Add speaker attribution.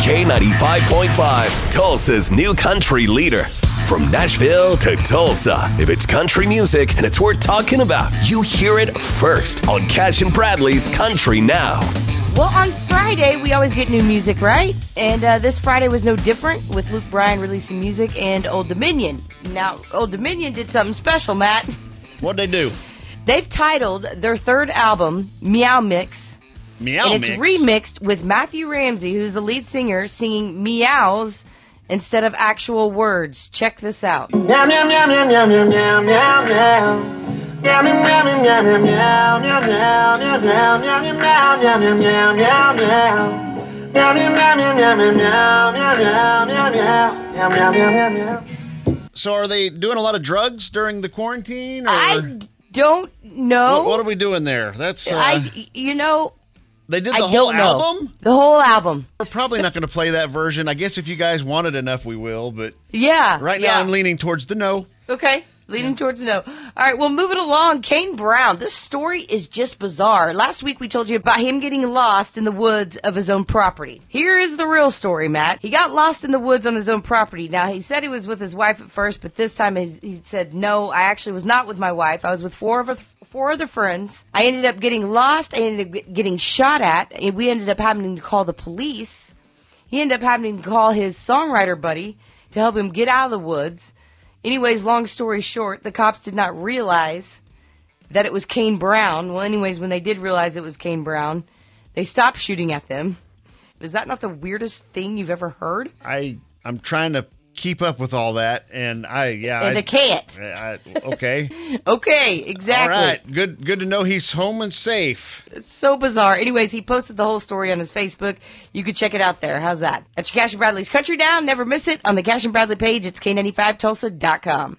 Speaker 1: K95.5, Tulsa's new country leader. From Nashville to Tulsa, if it's country music and it's worth talking about, you hear it first on Cash and Bradley's Country Now.
Speaker 2: Well, on Friday, we always get new music, right? And uh, this Friday was no different with Luke Bryan releasing music and Old Dominion. Now, Old Dominion did something special, Matt.
Speaker 3: What'd they do?
Speaker 2: They've titled their third album, Meow Mix.
Speaker 3: Meow
Speaker 2: and it's
Speaker 3: mix.
Speaker 2: remixed with Matthew Ramsey, who's the lead singer, singing meows instead of actual words. Check this out.
Speaker 4: Meow meow meow meow meow meow meow meow meow. Meow meow meow meow meow meow meow meow meow meow meow meow meow meow meow meow meow meow. Meow meow meow meow meow meow meow meow meow meow meow meow meow meow meow.
Speaker 3: So are they doing a lot of drugs during the quarantine? Or
Speaker 2: I don't know.
Speaker 3: what, what are we doing there? That's uh,
Speaker 2: I, you know,
Speaker 3: they did
Speaker 2: I
Speaker 3: the whole
Speaker 2: don't know.
Speaker 3: album.
Speaker 2: The whole album.
Speaker 3: We're probably not going to play that version. I guess if you guys wanted enough, we will. But
Speaker 2: Yeah.
Speaker 3: right
Speaker 2: yeah.
Speaker 3: now, I'm leaning towards the no.
Speaker 2: Okay. Leaning towards no. All right, well, moving along. Kane Brown. This story is just bizarre. Last week we told you about him getting lost in the woods of his own property. Here is the real story, Matt. He got lost in the woods on his own property. Now, he said he was with his wife at first, but this time he, he said, no, I actually was not with my wife. I was with four of four other friends. I ended up getting lost. I ended up getting shot at. We ended up having to call the police. He ended up having to call his songwriter buddy to help him get out of the woods. Anyways, long story short, the cops did not realize that it was Kane Brown. Well, anyways, when they did realize it was Kane Brown, they stopped shooting at them. Is that not the weirdest thing you've ever heard?
Speaker 3: I I'm trying to keep up with all that, and I yeah.
Speaker 2: And
Speaker 3: I,
Speaker 2: can't.
Speaker 3: I, okay.
Speaker 2: Okay, exactly.
Speaker 3: All right. Good. Good to know he's home and safe.
Speaker 2: It's so bizarre. Anyways, he posted the whole story on his Facebook. You could check it out there. How's that? That's Cash and Bradley's Country Now. Never miss it on the Cash and Bradley page. It's K95Tulsa.com.